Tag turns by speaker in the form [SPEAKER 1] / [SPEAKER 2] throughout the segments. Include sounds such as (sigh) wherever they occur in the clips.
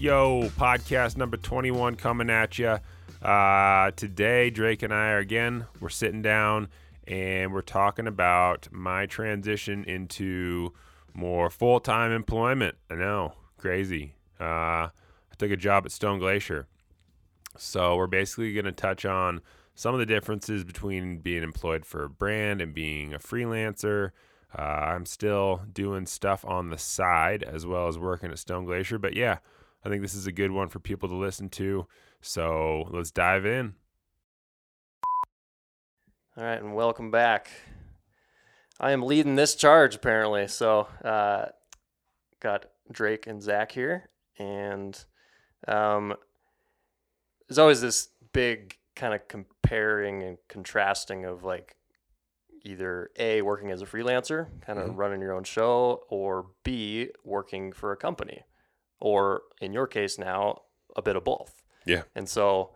[SPEAKER 1] Yo, podcast number 21 coming at you. Uh, today, Drake and I are again, we're sitting down and we're talking about my transition into more full time employment. I know, crazy. Uh, I took a job at Stone Glacier. So, we're basically going to touch on some of the differences between being employed for a brand and being a freelancer. Uh, I'm still doing stuff on the side as well as working at Stone Glacier. But yeah, I think this is a good one for people to listen to. So let's dive in.
[SPEAKER 2] All right, and welcome back. I am leading this charge apparently. So, uh, got Drake and Zack here, and um, there's always this big kind of comparing and contrasting of like either A, working as a freelancer, kind of
[SPEAKER 1] Mhm.
[SPEAKER 2] running your own show, or B, working for a company, or in your case now, a bit of both.
[SPEAKER 1] Yeah.
[SPEAKER 2] And so,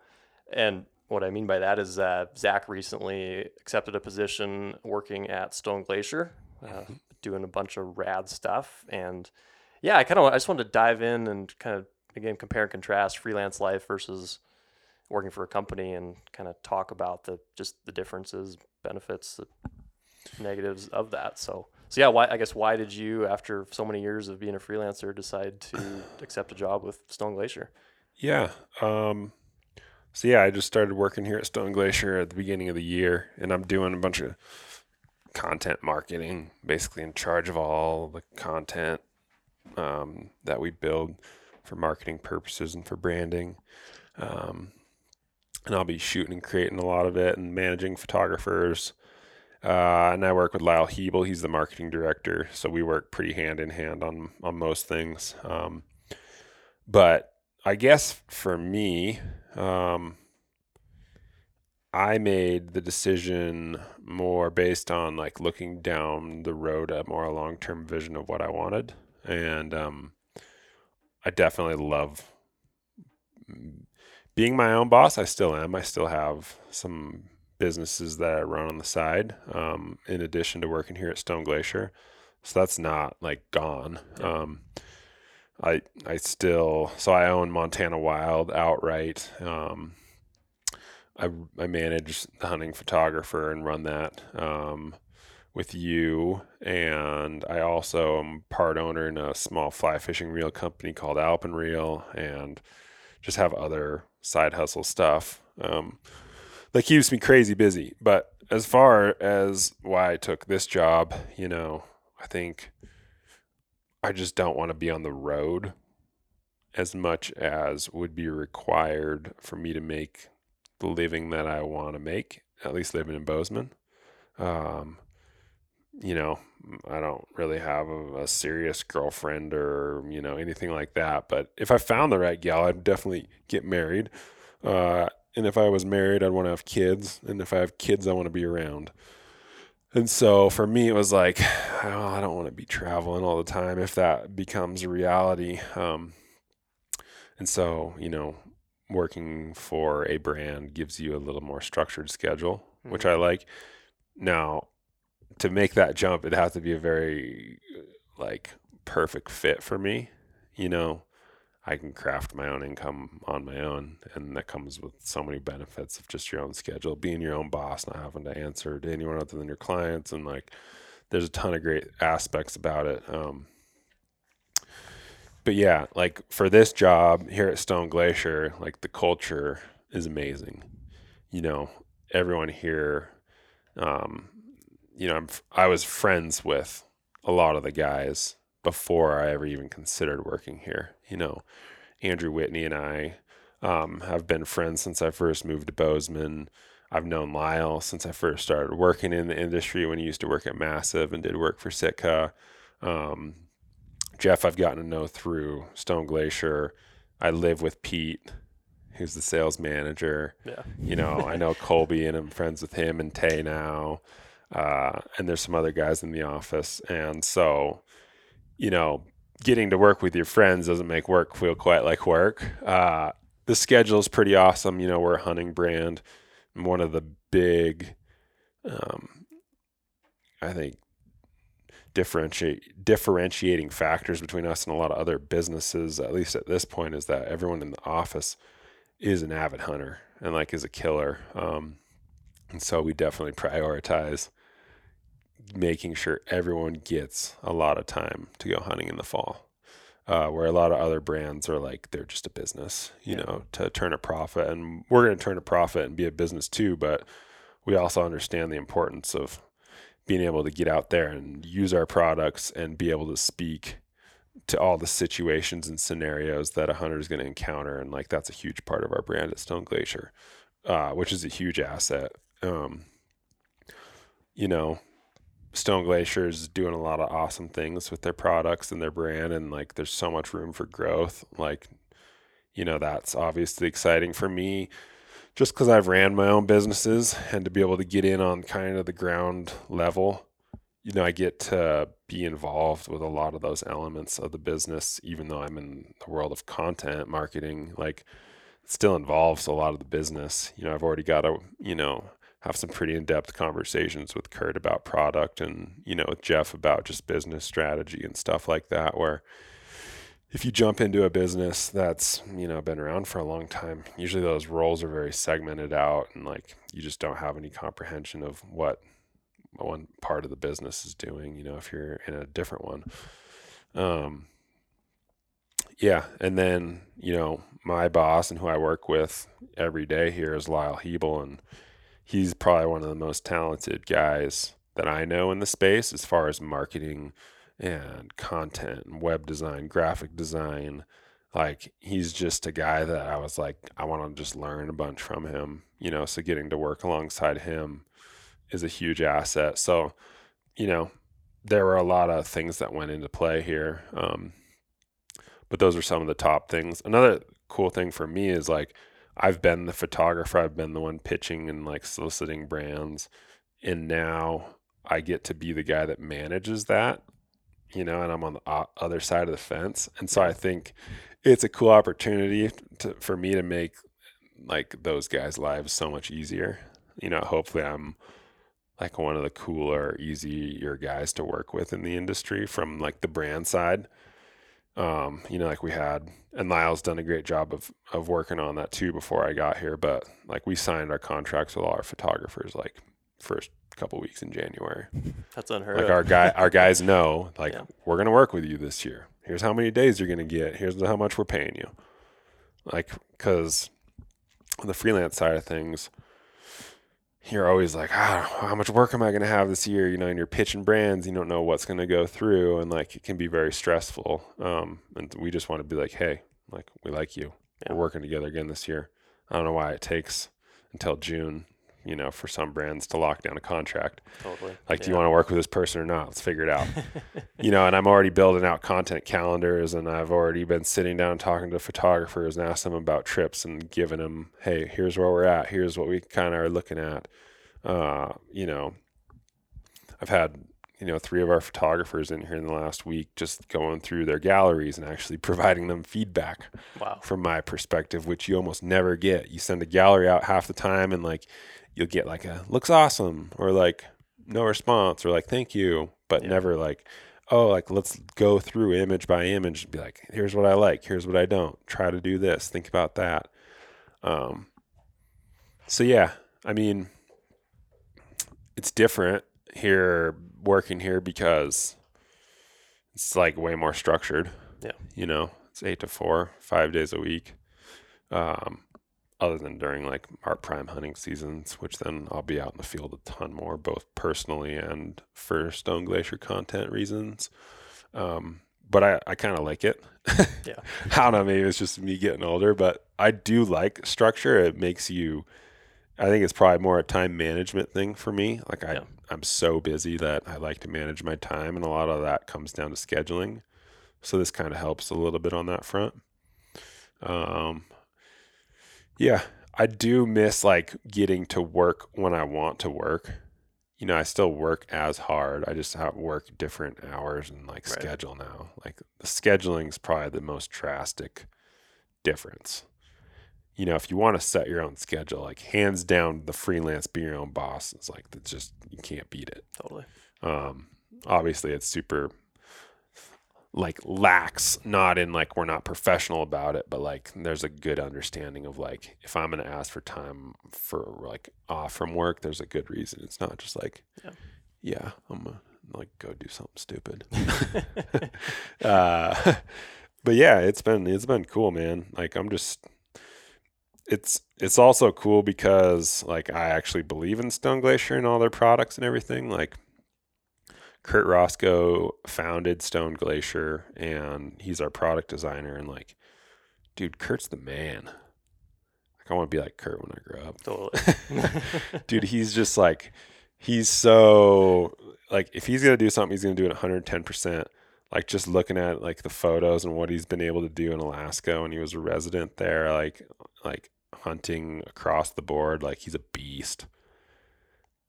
[SPEAKER 2] and what I mean by that is uh, Zack recently accepted a position working at Stone Glacier, uh, (laughs) doing a bunch of rad stuff. And yeah, I kind of, I just wanted to dive in and kind of, again, compare and contrast freelance life versus working for a company and kind of talk about the just the differences, benefits, the negatives of that. So, so yeah, why I guess why did you, after so many years of being a freelancer, decide to accept a job with Stone Glacier?
[SPEAKER 1] Yeah. Um, so yeah, I just started working here at Stone Glacier at the beginning of the year, and I'm doing a bunch of content marketing, basically in charge of all the content um, that we build for marketing purposes and for branding. Um, and I'll be shooting and creating a lot of it and managing photographers. Uh, and I work with Lyle Hebel. He's the marketing director, so we work pretty hand in hand on on most things. Um, but I guess for me, um, I made the decision more based on like looking down the road at more a long term vision of what I wanted, and um, I definitely love being my own boss. I still am. I still have some businesses that I run on the side, um, in addition to working here at Stone Glacier. So that's not like gone. Um, I I still so I own Montana Wild outright. Um, I I manage the hunting photographer and run that um, with you, and I also am part owner in a small fly fishing reel company called Alpen Reel, and just have other side hustle stuff um, that keeps me crazy busy. But as far as why I took this job, you know, I think I just don't want to be on the road as much as would be required for me to make the living that I want to make, at least living in Bozeman. Um, you know, I don't really have a, a serious girlfriend or, you know, anything like that. But if I found the right gal, I'd definitely get married. Uh, and if I was married, I'd want to have kids. And if I have kids, I want to be around. And so for me, it was like, (sighs) oh, I don't want to be traveling all the time if that becomes a reality. Um, and so, you know, working for a brand gives you a little more structured schedule, which I like. Now, to make that jump, it has to be a very like perfect fit for me. You know, I can craft my own income on my own, and that comes with so many benefits of just your own schedule, being your own boss, not having to answer to anyone other than your clients, and like there's a ton of great aspects about it. Um, but yeah, like for this job here at Stone Glacier, like the culture is amazing. You know, everyone here, um, you know, I'm, I was friends with a lot of the guys before I ever even considered working here. You know, Andrew Whitney and I um, have been friends since I first moved to Bozeman. I've known Lyle since I first started working in the industry when he used to work at Massive and did work for Sitka. Um, Jeff, I've gotten to know through Stone Glacier. I live with Pete, who's the sales manager.
[SPEAKER 2] Yeah.
[SPEAKER 1] You know, I know Colby and I'm friends with him and Tay now. Uh, and there's some other guys in the office. And so, you know, getting to work with your friends doesn't make work feel quite like work. Uh, the schedule is pretty awesome. You know, we're a hunting brand. And one of the big, um, I think, differentiate differentiating factors between us and a lot of other businesses, at least at this point, is that everyone in the office is an avid hunter and like is a killer. Um, and so we definitely prioritize making sure everyone gets a lot of time to go hunting in the fall. Uh, where a lot of other brands are like they're just a business, you
[SPEAKER 2] Yeah.
[SPEAKER 1] know, to turn a profit, and we're going to turn a profit and be a business too. But we also understand the importance of being able to get out there and use our products and be able to speak to all the situations and scenarios that a hunter is going to encounter, and like that's a huge part of our brand at Stone Glacier, uh, which is a huge asset. Um, you know, Stone Glacier is doing a lot of awesome things with their products and their brand, and like there's so much room for growth. Like, you know, that's obviously exciting for me just because I've ran my own businesses and to be able to get in on kind of the ground level. You know, I get to be involved with a lot of those elements of the business, even though I'm in the world of content marketing. Like, still involves a lot of the business. You know, I've already got a, you know, have some pretty in-depth conversations with Kurt about product and you know with Jeff about just business strategy and stuff like that where if you jump into a business that's you know been around for a long time usually those roles are very segmented out and like you just don't have any comprehension of what one part of the business is doing you know if you're in a different one. Um yeah and then you know my boss and who I work with every day here is Lyle Hebel and he's probably one of the most talented guys that I know in the space as far as marketing and content and web design, graphic design. Like he's just a guy that I was like, I want to just learn a bunch from him, you know. So getting to work alongside him is a huge asset. So, you know, there were a lot of things that went into play here. Um, but those are some of the top things. Another cool thing for me is like I've been the photographer, I've been the one pitching and like soliciting brands, and now I get to be the guy that manages that, you know, and I'm on the other side of the fence. And so I think it's a cool opportunity to, for me to make like those guys' lives so much easier. You know, hopefully I'm like one of the cooler, easier guys to work with in the industry from like the brand side. Um, you know, like we had, and Lyle's done a great job of of working on that too before I got here. But like we signed our contracts with all our photographers like first couple weeks in January. (laughs)
[SPEAKER 2] That's unheard
[SPEAKER 1] Like
[SPEAKER 2] of.
[SPEAKER 1] our guy, our guys (laughs) know, like
[SPEAKER 2] Yeah.
[SPEAKER 1] we're gonna work with you this year. Here's how many days you're gonna get. Here's how much we're paying you. Like, because on the freelance side of things, you're always like, ah, how much work am I gonna have this year? You know, and you're pitching brands, you don't know what's gonna go through, and like it can be very stressful. Um, and we just want to be like, hey, like we like you.
[SPEAKER 2] Yeah.
[SPEAKER 1] We're working together again this year. I don't know why it takes until June, you know, for some brands to lock down a contract.
[SPEAKER 2] totally.
[SPEAKER 1] Like, do you want to work with this person or not? Let's figure it out. (laughs) you know, and I'm already building out content calendars and I've already been sitting down and talking to photographers and asking them about trips and giving them, hey, here's where we're at. Here's what we kind of are looking at. Uh, you know, I've had, you know, three of our photographers in here in the last week just going through their galleries and actually (laughs) providing them feedback
[SPEAKER 2] Wow.
[SPEAKER 1] from my perspective, which you almost never get. You send a gallery out half the time and like you'll get like a looks awesome or like no response or like thank you, but
[SPEAKER 2] Yeah.
[SPEAKER 1] never like, oh, like let's go through image by image and be like, here's what I like, here's what I don't. Try to do this, think about that. Um so yeah, I mean it's different here working here because it's like way more structured.
[SPEAKER 2] Yeah.
[SPEAKER 1] You know, it's eight to four, five days a week. Um, other than during like our prime hunting seasons, which then I'll be out in the field a ton more, both personally and for Stone Glacier content reasons. Um, but I, I kind of like it. (laughs)
[SPEAKER 2] Yeah.
[SPEAKER 1] I don't know, maybe it's just me getting older, but I do like structure. It makes you, I think it's probably more a time management thing for me. Like I,
[SPEAKER 2] Yeah.
[SPEAKER 1] I'm so busy that I like to manage my time, and a lot of that comes down to scheduling. So this kind of helps a little bit on that front. Um, yeah, I do miss like getting to work when I want to work. You know, I still work as hard. I just have work different hours and like
[SPEAKER 2] Right.
[SPEAKER 1] schedule now. Like the scheduling is probably the most drastic difference. You know, if you want to set your own schedule, like hands down, the freelance be your own boss. is like it's just you can't beat it.
[SPEAKER 2] Totally.
[SPEAKER 1] Um, obviously it's super like lax not in like we're not professional about it but like there's a good understanding of like if i'm going to ask for time for like off from work there's a good reason. It's not just like
[SPEAKER 2] Yeah.
[SPEAKER 1] yeah i'm gonna like go do something stupid. (laughs) (laughs) Uh but yeah it's been it's been cool man. Like i'm just it's it's also cool because like i actually believe in stone glacier and all their products and everything. Like Kurt Racicot founded Stone Glacier and he's our product designer and like dude Kurt's the man. Like I want to be like Kurt when I grow up.
[SPEAKER 2] totally. (laughs)
[SPEAKER 1] Dude, he's just like he's so like if he's going to do something he's going to do it 110%. Like just looking at like the photos and what he's been able to do in Alaska when he was a resident there like like hunting across the board like he's a beast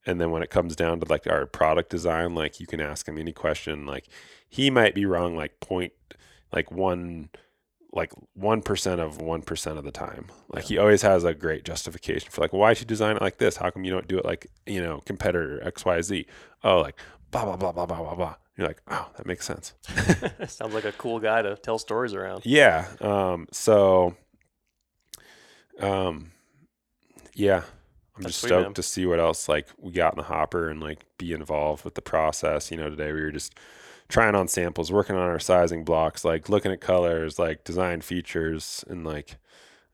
[SPEAKER 1] and then when it comes down to like our product design like you can ask him any question like he might be wrong like point like one like 1% of 1% of the time. Like he always has a great justification for like why should you design it like this? How come you don't do it like you know competitor xyz oh like blah blah blah blah blah blah blah. You're like oh that makes sense. (laughs)
[SPEAKER 2] Sounds like a cool guy to tell stories around.
[SPEAKER 1] yeah um so um yeah I'm
[SPEAKER 2] That's
[SPEAKER 1] just
[SPEAKER 2] sweet,
[SPEAKER 1] stoked
[SPEAKER 2] man.
[SPEAKER 1] to see what else like we got in the hopper and like be involved with the process. You know, today we were just trying on samples, working on our sizing blocks, like looking at colors, like design features, and like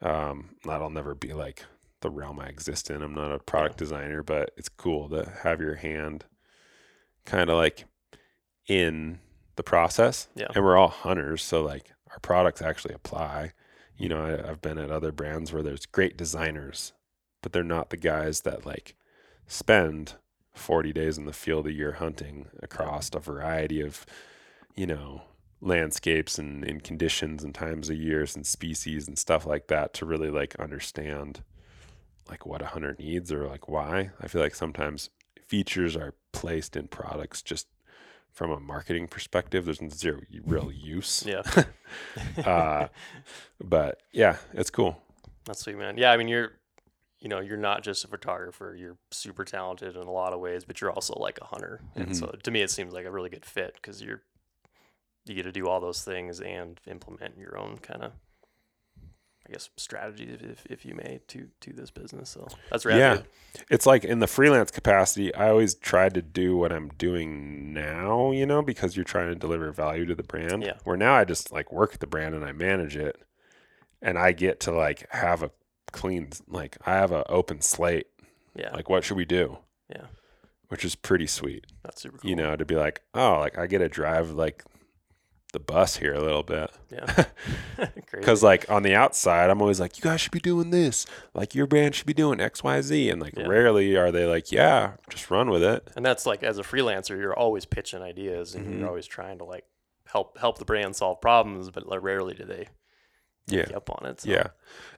[SPEAKER 1] um, that'll never be like the realm I exist in. I'm not a product designer, but it's cool to have your hand kind of like in the process.
[SPEAKER 2] Yeah.
[SPEAKER 1] And we're all hunters, so like our products actually apply. You know, I, I've been at other brands where there's great designers, but they're not the guys that like spend 40 days in the field a year hunting across a variety of, you know, landscapes and, and conditions and times of years and species and stuff like that to really like understand like what a hunter needs or like why. I feel like sometimes features are placed in products just from a marketing perspective. There's zero real use.
[SPEAKER 2] Yeah. (laughs)
[SPEAKER 1] Uh, but yeah, it's cool.
[SPEAKER 2] That's sweet, man. Yeah, I mean, you're, you know, you're not just a photographer. You're super talented in a lot of ways, but you're also like a hunter. And
[SPEAKER 1] Mhm.
[SPEAKER 2] so, to me, it seems like a really good fit because you're, you get to do all those things and implement your own kind of, I guess, strategy, if, if you may, to to this business. So that's rad.
[SPEAKER 1] Yeah. it's like in the freelance capacity, I always tried to do what I'm doing now, you know, because you're trying to deliver value to the brand.
[SPEAKER 2] Yeah.
[SPEAKER 1] Where now I just like work at the brand and I manage it and I get to like have a clean, like I have an open slate.
[SPEAKER 2] Yeah.
[SPEAKER 1] Like, what should we do?
[SPEAKER 2] Yeah.
[SPEAKER 1] Which is pretty sweet,
[SPEAKER 2] That's super cool.
[SPEAKER 1] you know, to be like, oh, like I get to drive like the bus here a little bit.
[SPEAKER 2] Yeah. (laughs) (laughs)
[SPEAKER 1] Because like on the outside, I'm always like, you guys should be doing this. Like your brand should be doing X, Y, Z. And like
[SPEAKER 2] Yeah.
[SPEAKER 1] rarely are they like, yeah, just run with it.
[SPEAKER 2] and that's like as a freelancer, you're always pitching ideas and
[SPEAKER 1] Mhm.
[SPEAKER 2] you're always trying to like help help the brand solve problems, but like rarely do they
[SPEAKER 1] Yeah.
[SPEAKER 2] up on it. So.
[SPEAKER 1] Yeah.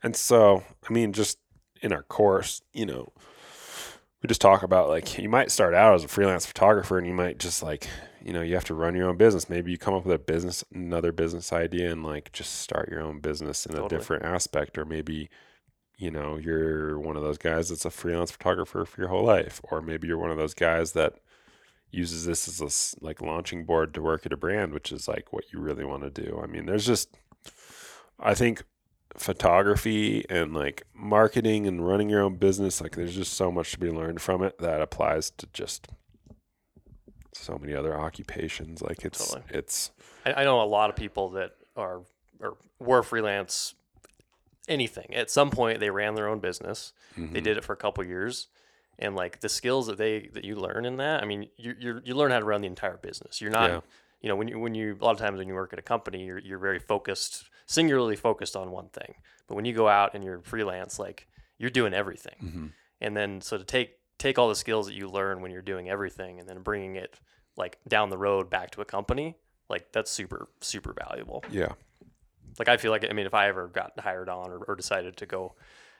[SPEAKER 1] And so, I mean, just in our course, you know, we just talk about like you might start out as a freelance photographer and you might just like, you know, you have to run your own business. Maybe you come up with a business, another business idea and like just start your own business in a different aspect. Or maybe, you know, you're one of those guys that's a freelance photographer for your whole life. Or maybe you're one of those guys that uses this as a like launching board to work at a brand, which is like what you really want to do. I mean, there's just, I think photography and like marketing and running your own business like there's just so much to be learned from it that applies to just so many other occupations like it's
[SPEAKER 2] Totally.
[SPEAKER 1] it's
[SPEAKER 2] I, I know a lot of people that are or were freelance anything. At some point they ran their own business. They
[SPEAKER 1] mhm.
[SPEAKER 2] did it for a couple years. And like the skills that they that you learn in that, I mean, you you you learn how to run the entire business. You're not
[SPEAKER 1] Yeah.
[SPEAKER 2] You know, when you when you a lot of times when you work at a company, you're you're very focused, singularly focused on one thing. But when you go out and you're freelance, like you're doing everything.
[SPEAKER 1] Mhm.
[SPEAKER 2] And then so to take take all the skills that you learn when you're doing everything and then bringing it like down the road back to a company, like that's super super valuable.
[SPEAKER 1] yeah
[SPEAKER 2] Like I feel like I mean if I ever got hired on or, or decided to go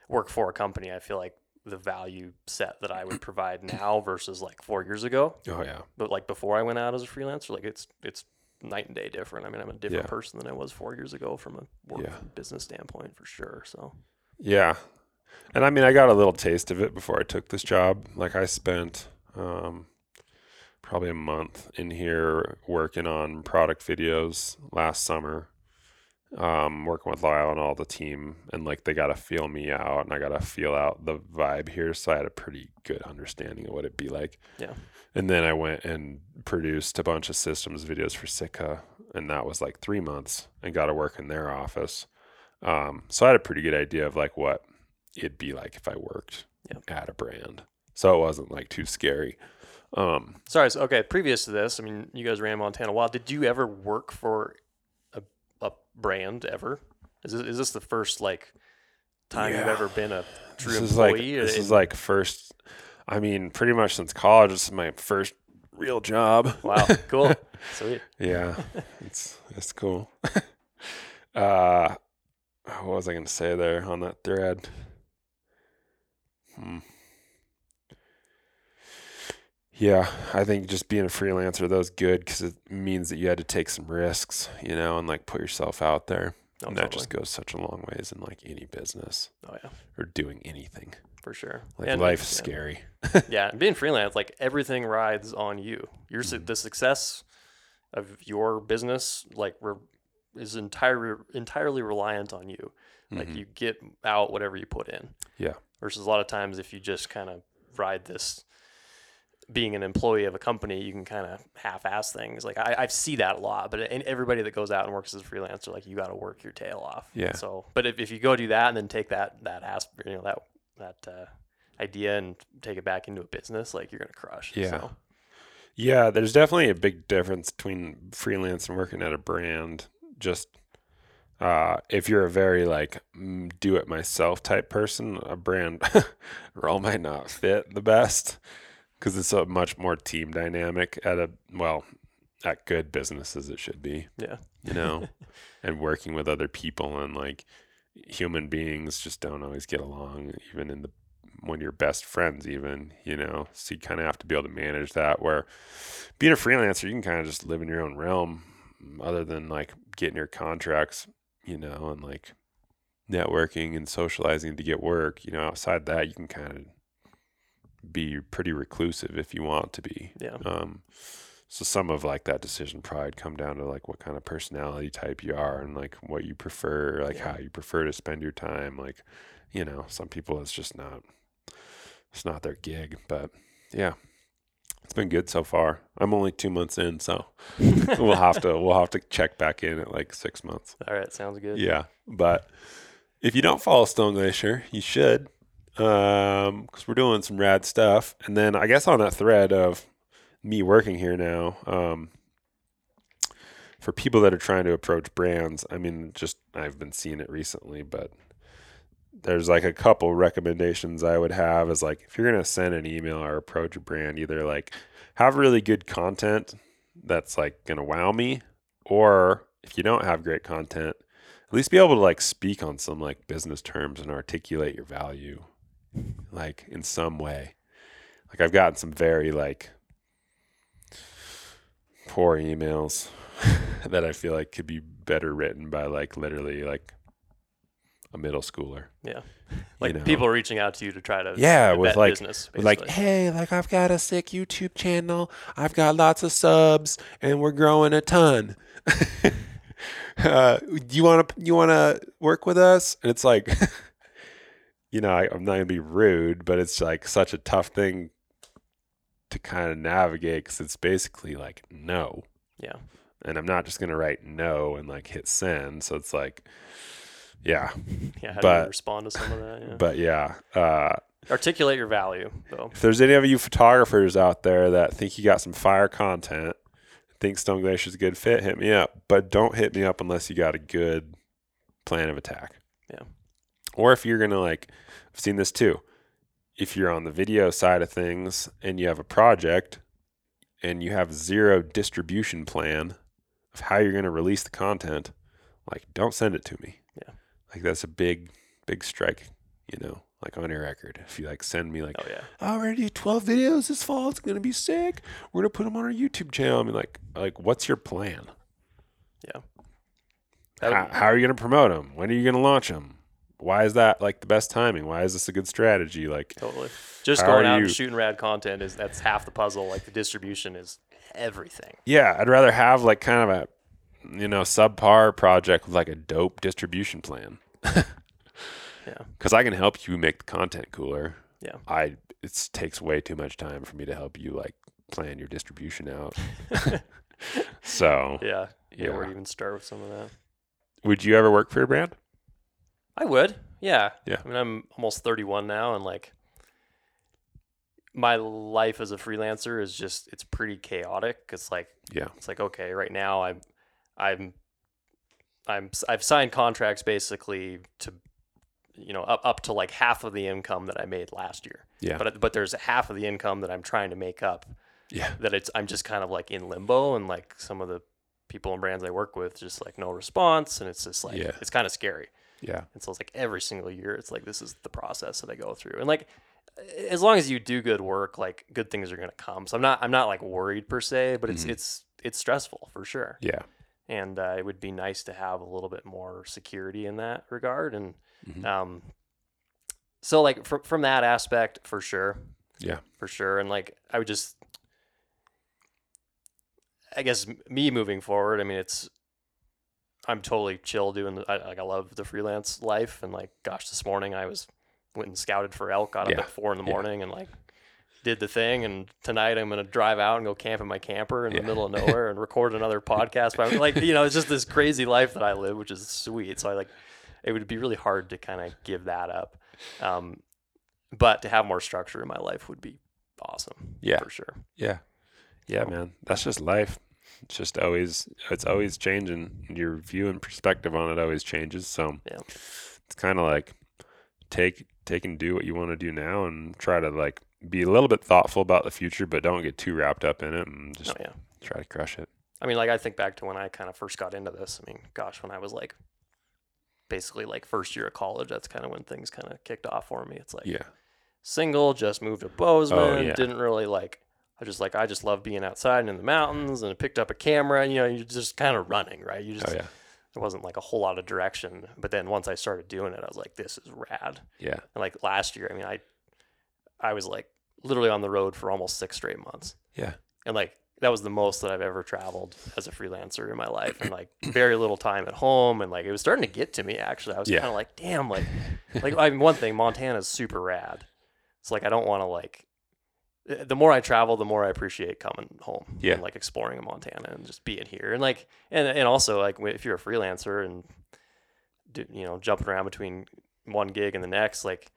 [SPEAKER 2] work for a company, I feel like the value set that I would provide now versus like 4 years ago,
[SPEAKER 1] oh yeah
[SPEAKER 2] but like before I went out as a freelancer, like it's it's night and day different. I mean, I'm a different
[SPEAKER 1] Yeah.
[SPEAKER 2] person than I was 4 years ago from a work
[SPEAKER 1] Yeah.
[SPEAKER 2] business standpoint for sure. So,
[SPEAKER 1] yeah and i mean i got a little taste of it before i took this job like i spent um probably a month in here working on product videos last summer. Um, working with Lyle and all the team, and like they got to feel me out, and I got to feel out the vibe here. So I had a pretty good understanding of what it'd be like.
[SPEAKER 2] Yeah.
[SPEAKER 1] And then I went and produced a bunch of systems videos for Sitka, and that was like three months, and got to work in their office. Um, so I had a pretty good idea of like what it'd be like if I worked at a brand. So it wasn't like too scary. Um,
[SPEAKER 2] Sorry. So, okay. Previous to this, I mean, you guys ran Montana Wild. Did you ever work for a, a brand ever? Is this, is this the first like time you've ever been a true
[SPEAKER 1] this is like
[SPEAKER 2] employee?
[SPEAKER 1] this is like first. I mean, pretty much since college, this is my first real job.
[SPEAKER 2] wow. Cool. (laughs) Sweet.
[SPEAKER 1] Yeah, (laughs) it's it's cool. (laughs) uh, what was I going to say there on that thread? Hmm. Yeah, I think just being a freelancer that was good because it means that you had to take some risks, you know, and like put yourself out there.
[SPEAKER 2] No,
[SPEAKER 1] and that
[SPEAKER 2] totally.
[SPEAKER 1] just goes such a long ways in like any business
[SPEAKER 2] Oh yeah,
[SPEAKER 1] or doing anything.
[SPEAKER 2] for sure.
[SPEAKER 1] Like
[SPEAKER 2] And-
[SPEAKER 1] life's
[SPEAKER 2] yeah.
[SPEAKER 1] scary. (laughs)
[SPEAKER 2] yeah, and being freelance, like everything rides on you. Your
[SPEAKER 1] Mm-hmm.
[SPEAKER 2] the success of your business, like, re- is entirely entirely reliant on you. Like
[SPEAKER 1] Mhm.
[SPEAKER 2] you get out whatever you put in.
[SPEAKER 1] Yeah.
[SPEAKER 2] Versus a lot of times, if you just kind of ride this, being an employee of a company, you can kind of half-ass things. Like I, I see that a lot, but and everybody that goes out and works as a freelancer, like you got to work your tail off.
[SPEAKER 1] Yeah.
[SPEAKER 2] So, but if, if you go do that and then take that that aspect, you know that that uh, idea and take it back into a business, like you're gonna crush.
[SPEAKER 1] Yeah.
[SPEAKER 2] So,
[SPEAKER 1] Yeah, there's definitely a big difference between freelance and working at a brand. Just uh, if you're a very like do it myself type person, a brand (laughs) role might not fit the best because it's a much more team dynamic at a well at good businesses it should be
[SPEAKER 2] yeah.
[SPEAKER 1] you know (laughs) and working with other people and like human beings just don't always get along even in the when you're best friends even you know so you kind of have to be able to manage that where being a freelancer you can kind of just live in your own realm other than like getting your contracts you know and like networking and socializing to get work you know outside that you can kind of be pretty reclusive if you want to be
[SPEAKER 2] Yeah.
[SPEAKER 1] um, so some of like that decision probably would come down to like what kind of personality type you are and like what you prefer, like
[SPEAKER 2] Yeah.
[SPEAKER 1] how you prefer to spend your time. Like, you know, some people it's just not, it's not their gig. But yeah, it's been good so far. I'm only two months in, so (laughs) we'll have to we'll have to check back in at like six months.
[SPEAKER 2] All right. Sounds good.
[SPEAKER 1] Yeah, but if you don't follow Stone Glacier, you should, um, because we're doing some rad stuff. And then I guess on that thread of me working here now, um, for people that are trying to approach brands, I mean, just I've been seeing it recently, but there's like a couple recommendations I would have is like if you're gonna send an email or approach a brand, either like have really good content that's like gonna wow me, or if you don't have great content, at least be able to like speak on some like business terms and articulate your value like in some way. Like I've gotten some very like poor emails (laughs) that I feel like could be better written by like literally like a middle schooler.
[SPEAKER 2] Yeah. Like
[SPEAKER 1] know.
[SPEAKER 2] people reaching out to you to try to
[SPEAKER 1] Yeah, with, like-
[SPEAKER 2] business,
[SPEAKER 1] With, like, hey, like I've got a sick YouTube channel. I've got lots of subs and we're growing a ton. (laughs) uh, do you want to you want to work with us? And it's like, (laughs) you know, I, I'm not gonna be rude, but it's like such a tough thing to kind of navigate because it's basically like no,
[SPEAKER 2] yeah.
[SPEAKER 1] and I'm not just gonna write no and like hit send. So it's like, yeah, (laughs)
[SPEAKER 2] Yeah. How do
[SPEAKER 1] but-
[SPEAKER 2] you respond to some of that? Yeah.
[SPEAKER 1] but yeah. Uh,
[SPEAKER 2] Articulate your value, though.
[SPEAKER 1] If there's any of you photographers out there that think you got some fire content, think Stone Glacier's a good fit, hit me up. But don't hit me up unless you got a good plan of attack.
[SPEAKER 2] Yeah.
[SPEAKER 1] Or if you're gonna like, I've seen this too. If you're on the video side of things and you have a project and you have zero distribution plan of how you're gonna release the content, like don't send it to me.
[SPEAKER 2] Yeah.
[SPEAKER 1] Like that's a big, big strike, you know, like on your record. If you like send me like
[SPEAKER 2] Oh yeah.
[SPEAKER 1] oh, we're 12 videos this fall. It's gonna be sick. We're gonna put them on our YouTube channel. I mean, like, like, what's your plan?
[SPEAKER 2] Yeah.
[SPEAKER 1] How, how are you gonna promote them? When are you gonna launch them? Why is that like the best timing? Why is this a good strategy? Like,
[SPEAKER 2] Totally. Just going out
[SPEAKER 1] you-
[SPEAKER 2] and shooting rad content is that's half the puzzle. Like the distribution is everything.
[SPEAKER 1] yeah, I'd rather have like kind of a, you know, subpar project with like a dope distribution plan. (laughs)
[SPEAKER 2] Yeah.
[SPEAKER 1] Because I can help you make the content cooler.
[SPEAKER 2] Yeah.
[SPEAKER 1] I it takes way too much time for me to help you like plan your distribution out. (laughs) (laughs) so,
[SPEAKER 2] Yeah. Yeah.
[SPEAKER 1] Yeah.
[SPEAKER 2] to even start with some of that?
[SPEAKER 1] would you ever work for a brand?
[SPEAKER 2] I would. Yeah.
[SPEAKER 1] Yeah.
[SPEAKER 2] I mean, I'm almost 31 now, and like, my life as a freelancer is just it's pretty chaotic. It's like
[SPEAKER 1] Yeah.
[SPEAKER 2] it's like okay, right now I'm I'm I'm I've signed contracts basically to you know up up to like half of the income that I made last year.
[SPEAKER 1] Yeah.
[SPEAKER 2] But but there's half of the income that I'm trying to make up
[SPEAKER 1] Yeah.
[SPEAKER 2] that it's I'm just kind of like in limbo and like some of the people and brands I work with just like no response and it's just like
[SPEAKER 1] Yeah.
[SPEAKER 2] it's kind of scary.
[SPEAKER 1] Yeah.
[SPEAKER 2] And so it's like every single year, it's like this is the process that I go through. And like as long as you do good work, like good things are gonna come. So I'm not I'm not like worried per se, but it's
[SPEAKER 1] Mhm.
[SPEAKER 2] it's it's stressful for sure.
[SPEAKER 1] Yeah.
[SPEAKER 2] And uh, it would be nice to have a little bit more security in that regard. And
[SPEAKER 1] Mhm.
[SPEAKER 2] um, so like from from that aspect, for sure,
[SPEAKER 1] Yeah.
[SPEAKER 2] for sure. And like I would just, I guess me moving forward. I mean, it's I'm totally chill doing. The, I, like I love the freelance life, and like gosh, this morning I was went and scouted for elk. Got up
[SPEAKER 1] Yeah.
[SPEAKER 2] at four in the
[SPEAKER 1] Yeah.
[SPEAKER 2] morning and like did the thing. And tonight I'm gonna drive out and go camp in my camper in
[SPEAKER 1] Yeah.
[SPEAKER 2] the middle of (laughs) nowhere and record another podcast. But I'm like, you know, it's just this crazy life that I live, which is sweet. So I like it would be really hard to kind of give that up. Um, but to have more structure in my life would be awesome.
[SPEAKER 1] Yeah.
[SPEAKER 2] for sure.
[SPEAKER 1] Yeah. Yeah, man. That's just life. It's just always it's mm-hmm. always changing. Your view and perspective on it always changes. So
[SPEAKER 2] Yeah.
[SPEAKER 1] it's kind of like take take and do what you want to do now and try to like be a little bit thoughtful about the future, but don't get too wrapped up in it and just
[SPEAKER 2] Oh yeah.
[SPEAKER 1] try to crush it.
[SPEAKER 2] I mean, like I think back to when I kind of first got into this. I mean, gosh, when I was like basically like first year of college, that's kind of when things kind of kicked off for me. It's like
[SPEAKER 1] Yeah.
[SPEAKER 2] single, just moved to Bozeman,
[SPEAKER 1] Oh, yeah.
[SPEAKER 2] didn't really like. I just like I just love being outside and in the mountains, and I picked up a camera. And, you know, you're just kind of running, right? You just
[SPEAKER 1] Oh yeah.
[SPEAKER 2] there wasn't like a whole lot of direction. But then once I started doing it, I was like, this is rad.
[SPEAKER 1] Yeah.
[SPEAKER 2] And like last year, I mean, I I was like literally on the road for almost six straight months.
[SPEAKER 1] Yeah.
[SPEAKER 2] And like that was the most that I've ever traveled as a freelancer in my life, and like (clears throat) very little time at home, and like it was starting to get to me. Actually, I was
[SPEAKER 1] Yeah.
[SPEAKER 2] kind of like, damn, like (laughs) like I mean, one thing, Montana's super rad. It's like I don't want to like. Eh, The more I travel, the more I appreciate coming home
[SPEAKER 1] Yeah.
[SPEAKER 2] and like exploring Montana and just being here and like and and also like if you're a freelancer and do, you know jumping around between one gig and the next, like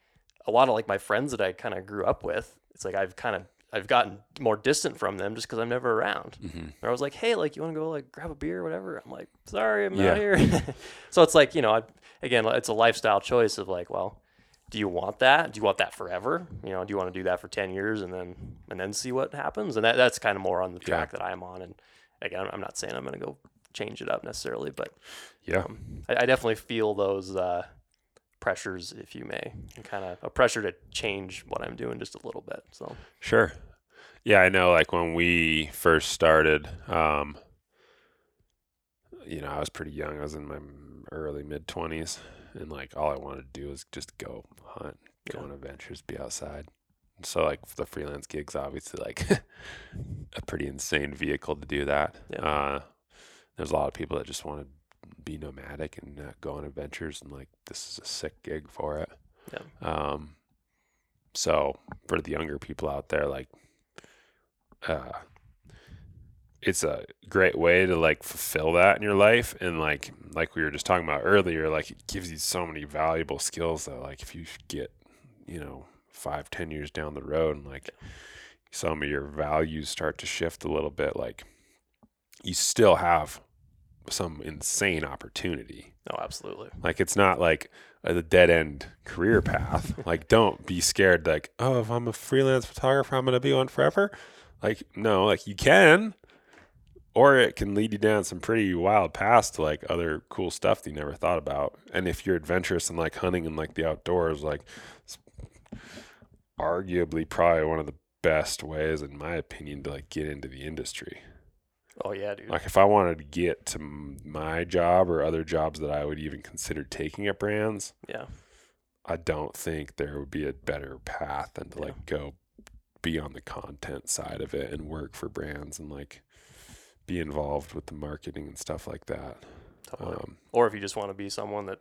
[SPEAKER 2] a lot of like my friends that I kind of grew up with, it's like I've kind of I've gotten more distant from them just because I'm never around.
[SPEAKER 1] hmm
[SPEAKER 2] Or I was like, hey, like you want to go like grab a beer or whatever? I'm like, sorry, I'm
[SPEAKER 1] Yeah.
[SPEAKER 2] out here. (laughs) so it's like you know, I, again, it's a lifestyle choice of like, well, do you want that? Do you want that forever? You know, do you want to do that for ten years and then and then see what happens? And that that's kind of more on the
[SPEAKER 1] Yeah.
[SPEAKER 2] track that I'm on. And again, I'm not saying I'm going to go change it up necessarily, but
[SPEAKER 1] Yeah.
[SPEAKER 2] um, I, I definitely feel those uh, pressures, if you may, and kind of a pressure to change what I'm doing just a little bit. So
[SPEAKER 1] Sure. Yeah, I know. Like when we first started, um, you know, I was pretty young. I was in my early mid twenties, and like all I wanted to do was just go hunt, go
[SPEAKER 2] Yeah.
[SPEAKER 1] on adventures, be outside. So like the freelance gigs, obviously, like (laughs) a pretty insane vehicle to do that.
[SPEAKER 2] Yeah.
[SPEAKER 1] Uh, there's a lot of people that just want to be nomadic and uh, go on adventures, and like this is a sick gig for it.
[SPEAKER 2] Yeah.
[SPEAKER 1] Um, so for the younger people out there, like, uh, it's a great way to like fulfill that in your life, and like, like we were just talking about earlier, like it gives you so many valuable skills that, like, if you get, you know, five, ten years down the road, and like some of your values start to shift a little bit, like you still have some insane opportunity.
[SPEAKER 2] no, absolutely.
[SPEAKER 1] Like it's not like a dead end career path. (laughs) like don't be scared like, oh, if I'm a freelance photographer, I'm gonna be one forever. Like, no, like you can. Or it can lead you down some pretty wild paths to like other cool stuff that you never thought about. And if you're adventurous and like hunting and like the outdoors, like it's arguably probably one of the best ways, in my opinion, to like get into the industry.
[SPEAKER 2] Oh yeah, dude.
[SPEAKER 1] Like if I wanted to get to my job or other jobs that I would even consider taking at brands,
[SPEAKER 2] yeah.
[SPEAKER 1] I don't think there would be a better path than to
[SPEAKER 2] Yeah.
[SPEAKER 1] like go be on the content side of it and work for brands and like be involved with the marketing and stuff like that.
[SPEAKER 2] Totally.
[SPEAKER 1] Um,
[SPEAKER 2] or if you just want to be someone that,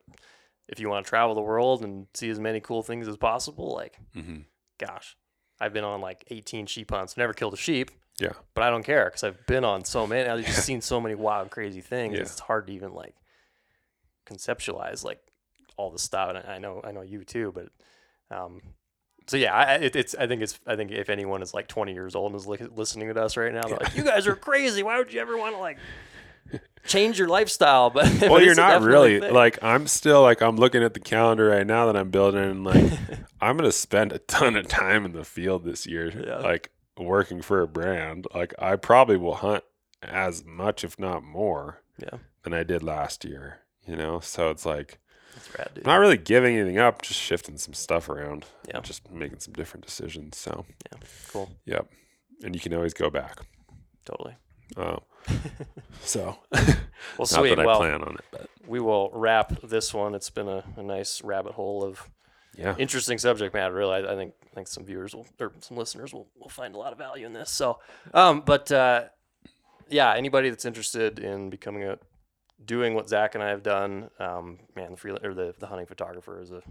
[SPEAKER 2] if you want to travel the world and see as many cool things as possible, like,
[SPEAKER 1] mhm.
[SPEAKER 2] gosh, I've been on like 18 sheep hunts, never killed a sheep,
[SPEAKER 1] Yeah.
[SPEAKER 2] but I don't care because I've been on so many. I've just seen so many wild, crazy things.
[SPEAKER 1] Yeah.
[SPEAKER 2] It's hard to even like conceptualize like all the stuff. And I know, I know you too, but um, so yeah, I, I- it, it's. I think it's. I think if anyone is like 20 years old and is li- listening to us right now, they're like, "You guys are crazy. Why would you ever want to like (laughs) change your lifestyle?" But but
[SPEAKER 1] well, (laughs) you're not really
[SPEAKER 2] thing.
[SPEAKER 1] like I'm still like I'm looking at the calendar right now that I'm building and like (laughs) I'm gonna spend a ton of time in the field this year,
[SPEAKER 2] Yeah.
[SPEAKER 1] like working for a brand. Like I probably will hunt as much, if not more,
[SPEAKER 2] Yeah.
[SPEAKER 1] than I did last year. You know, so it's like
[SPEAKER 2] That's rad, dude.
[SPEAKER 1] Not really giving anything up, just shifting some stuff around,
[SPEAKER 2] Yeah.
[SPEAKER 1] just making some different decisions. So, Yeah.
[SPEAKER 2] Cool.
[SPEAKER 1] yep, and you can always go back.
[SPEAKER 2] Totally.
[SPEAKER 1] Oh, (laughs) so (laughs)
[SPEAKER 2] Well,
[SPEAKER 1] not
[SPEAKER 2] sweet.
[SPEAKER 1] that I
[SPEAKER 2] well,
[SPEAKER 1] plan on it, but
[SPEAKER 2] we will wrap this one. It's been a, a nice rabbit hole of
[SPEAKER 1] yeah,
[SPEAKER 2] interesting subject matter. Really, I, I think I think some viewers will or some listeners will, will find a lot of value in this. So, um, but uh, yeah, anybody that's interested in becoming a doing what Zack and I have done, um, man, the free or the the hunting photographer is a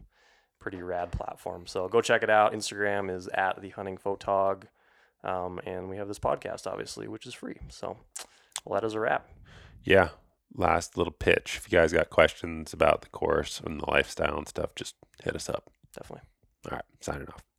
[SPEAKER 2] pretty rad platform. So go check it out. Instagram is at the hunting photog, um, and we have this podcast obviously, which is free. So, well, that is a wrap.
[SPEAKER 1] yeah. Last little pitch. If you guys got questions about the course and the lifestyle and stuff, just hit us up.
[SPEAKER 2] Definitely.
[SPEAKER 1] All right, signing off.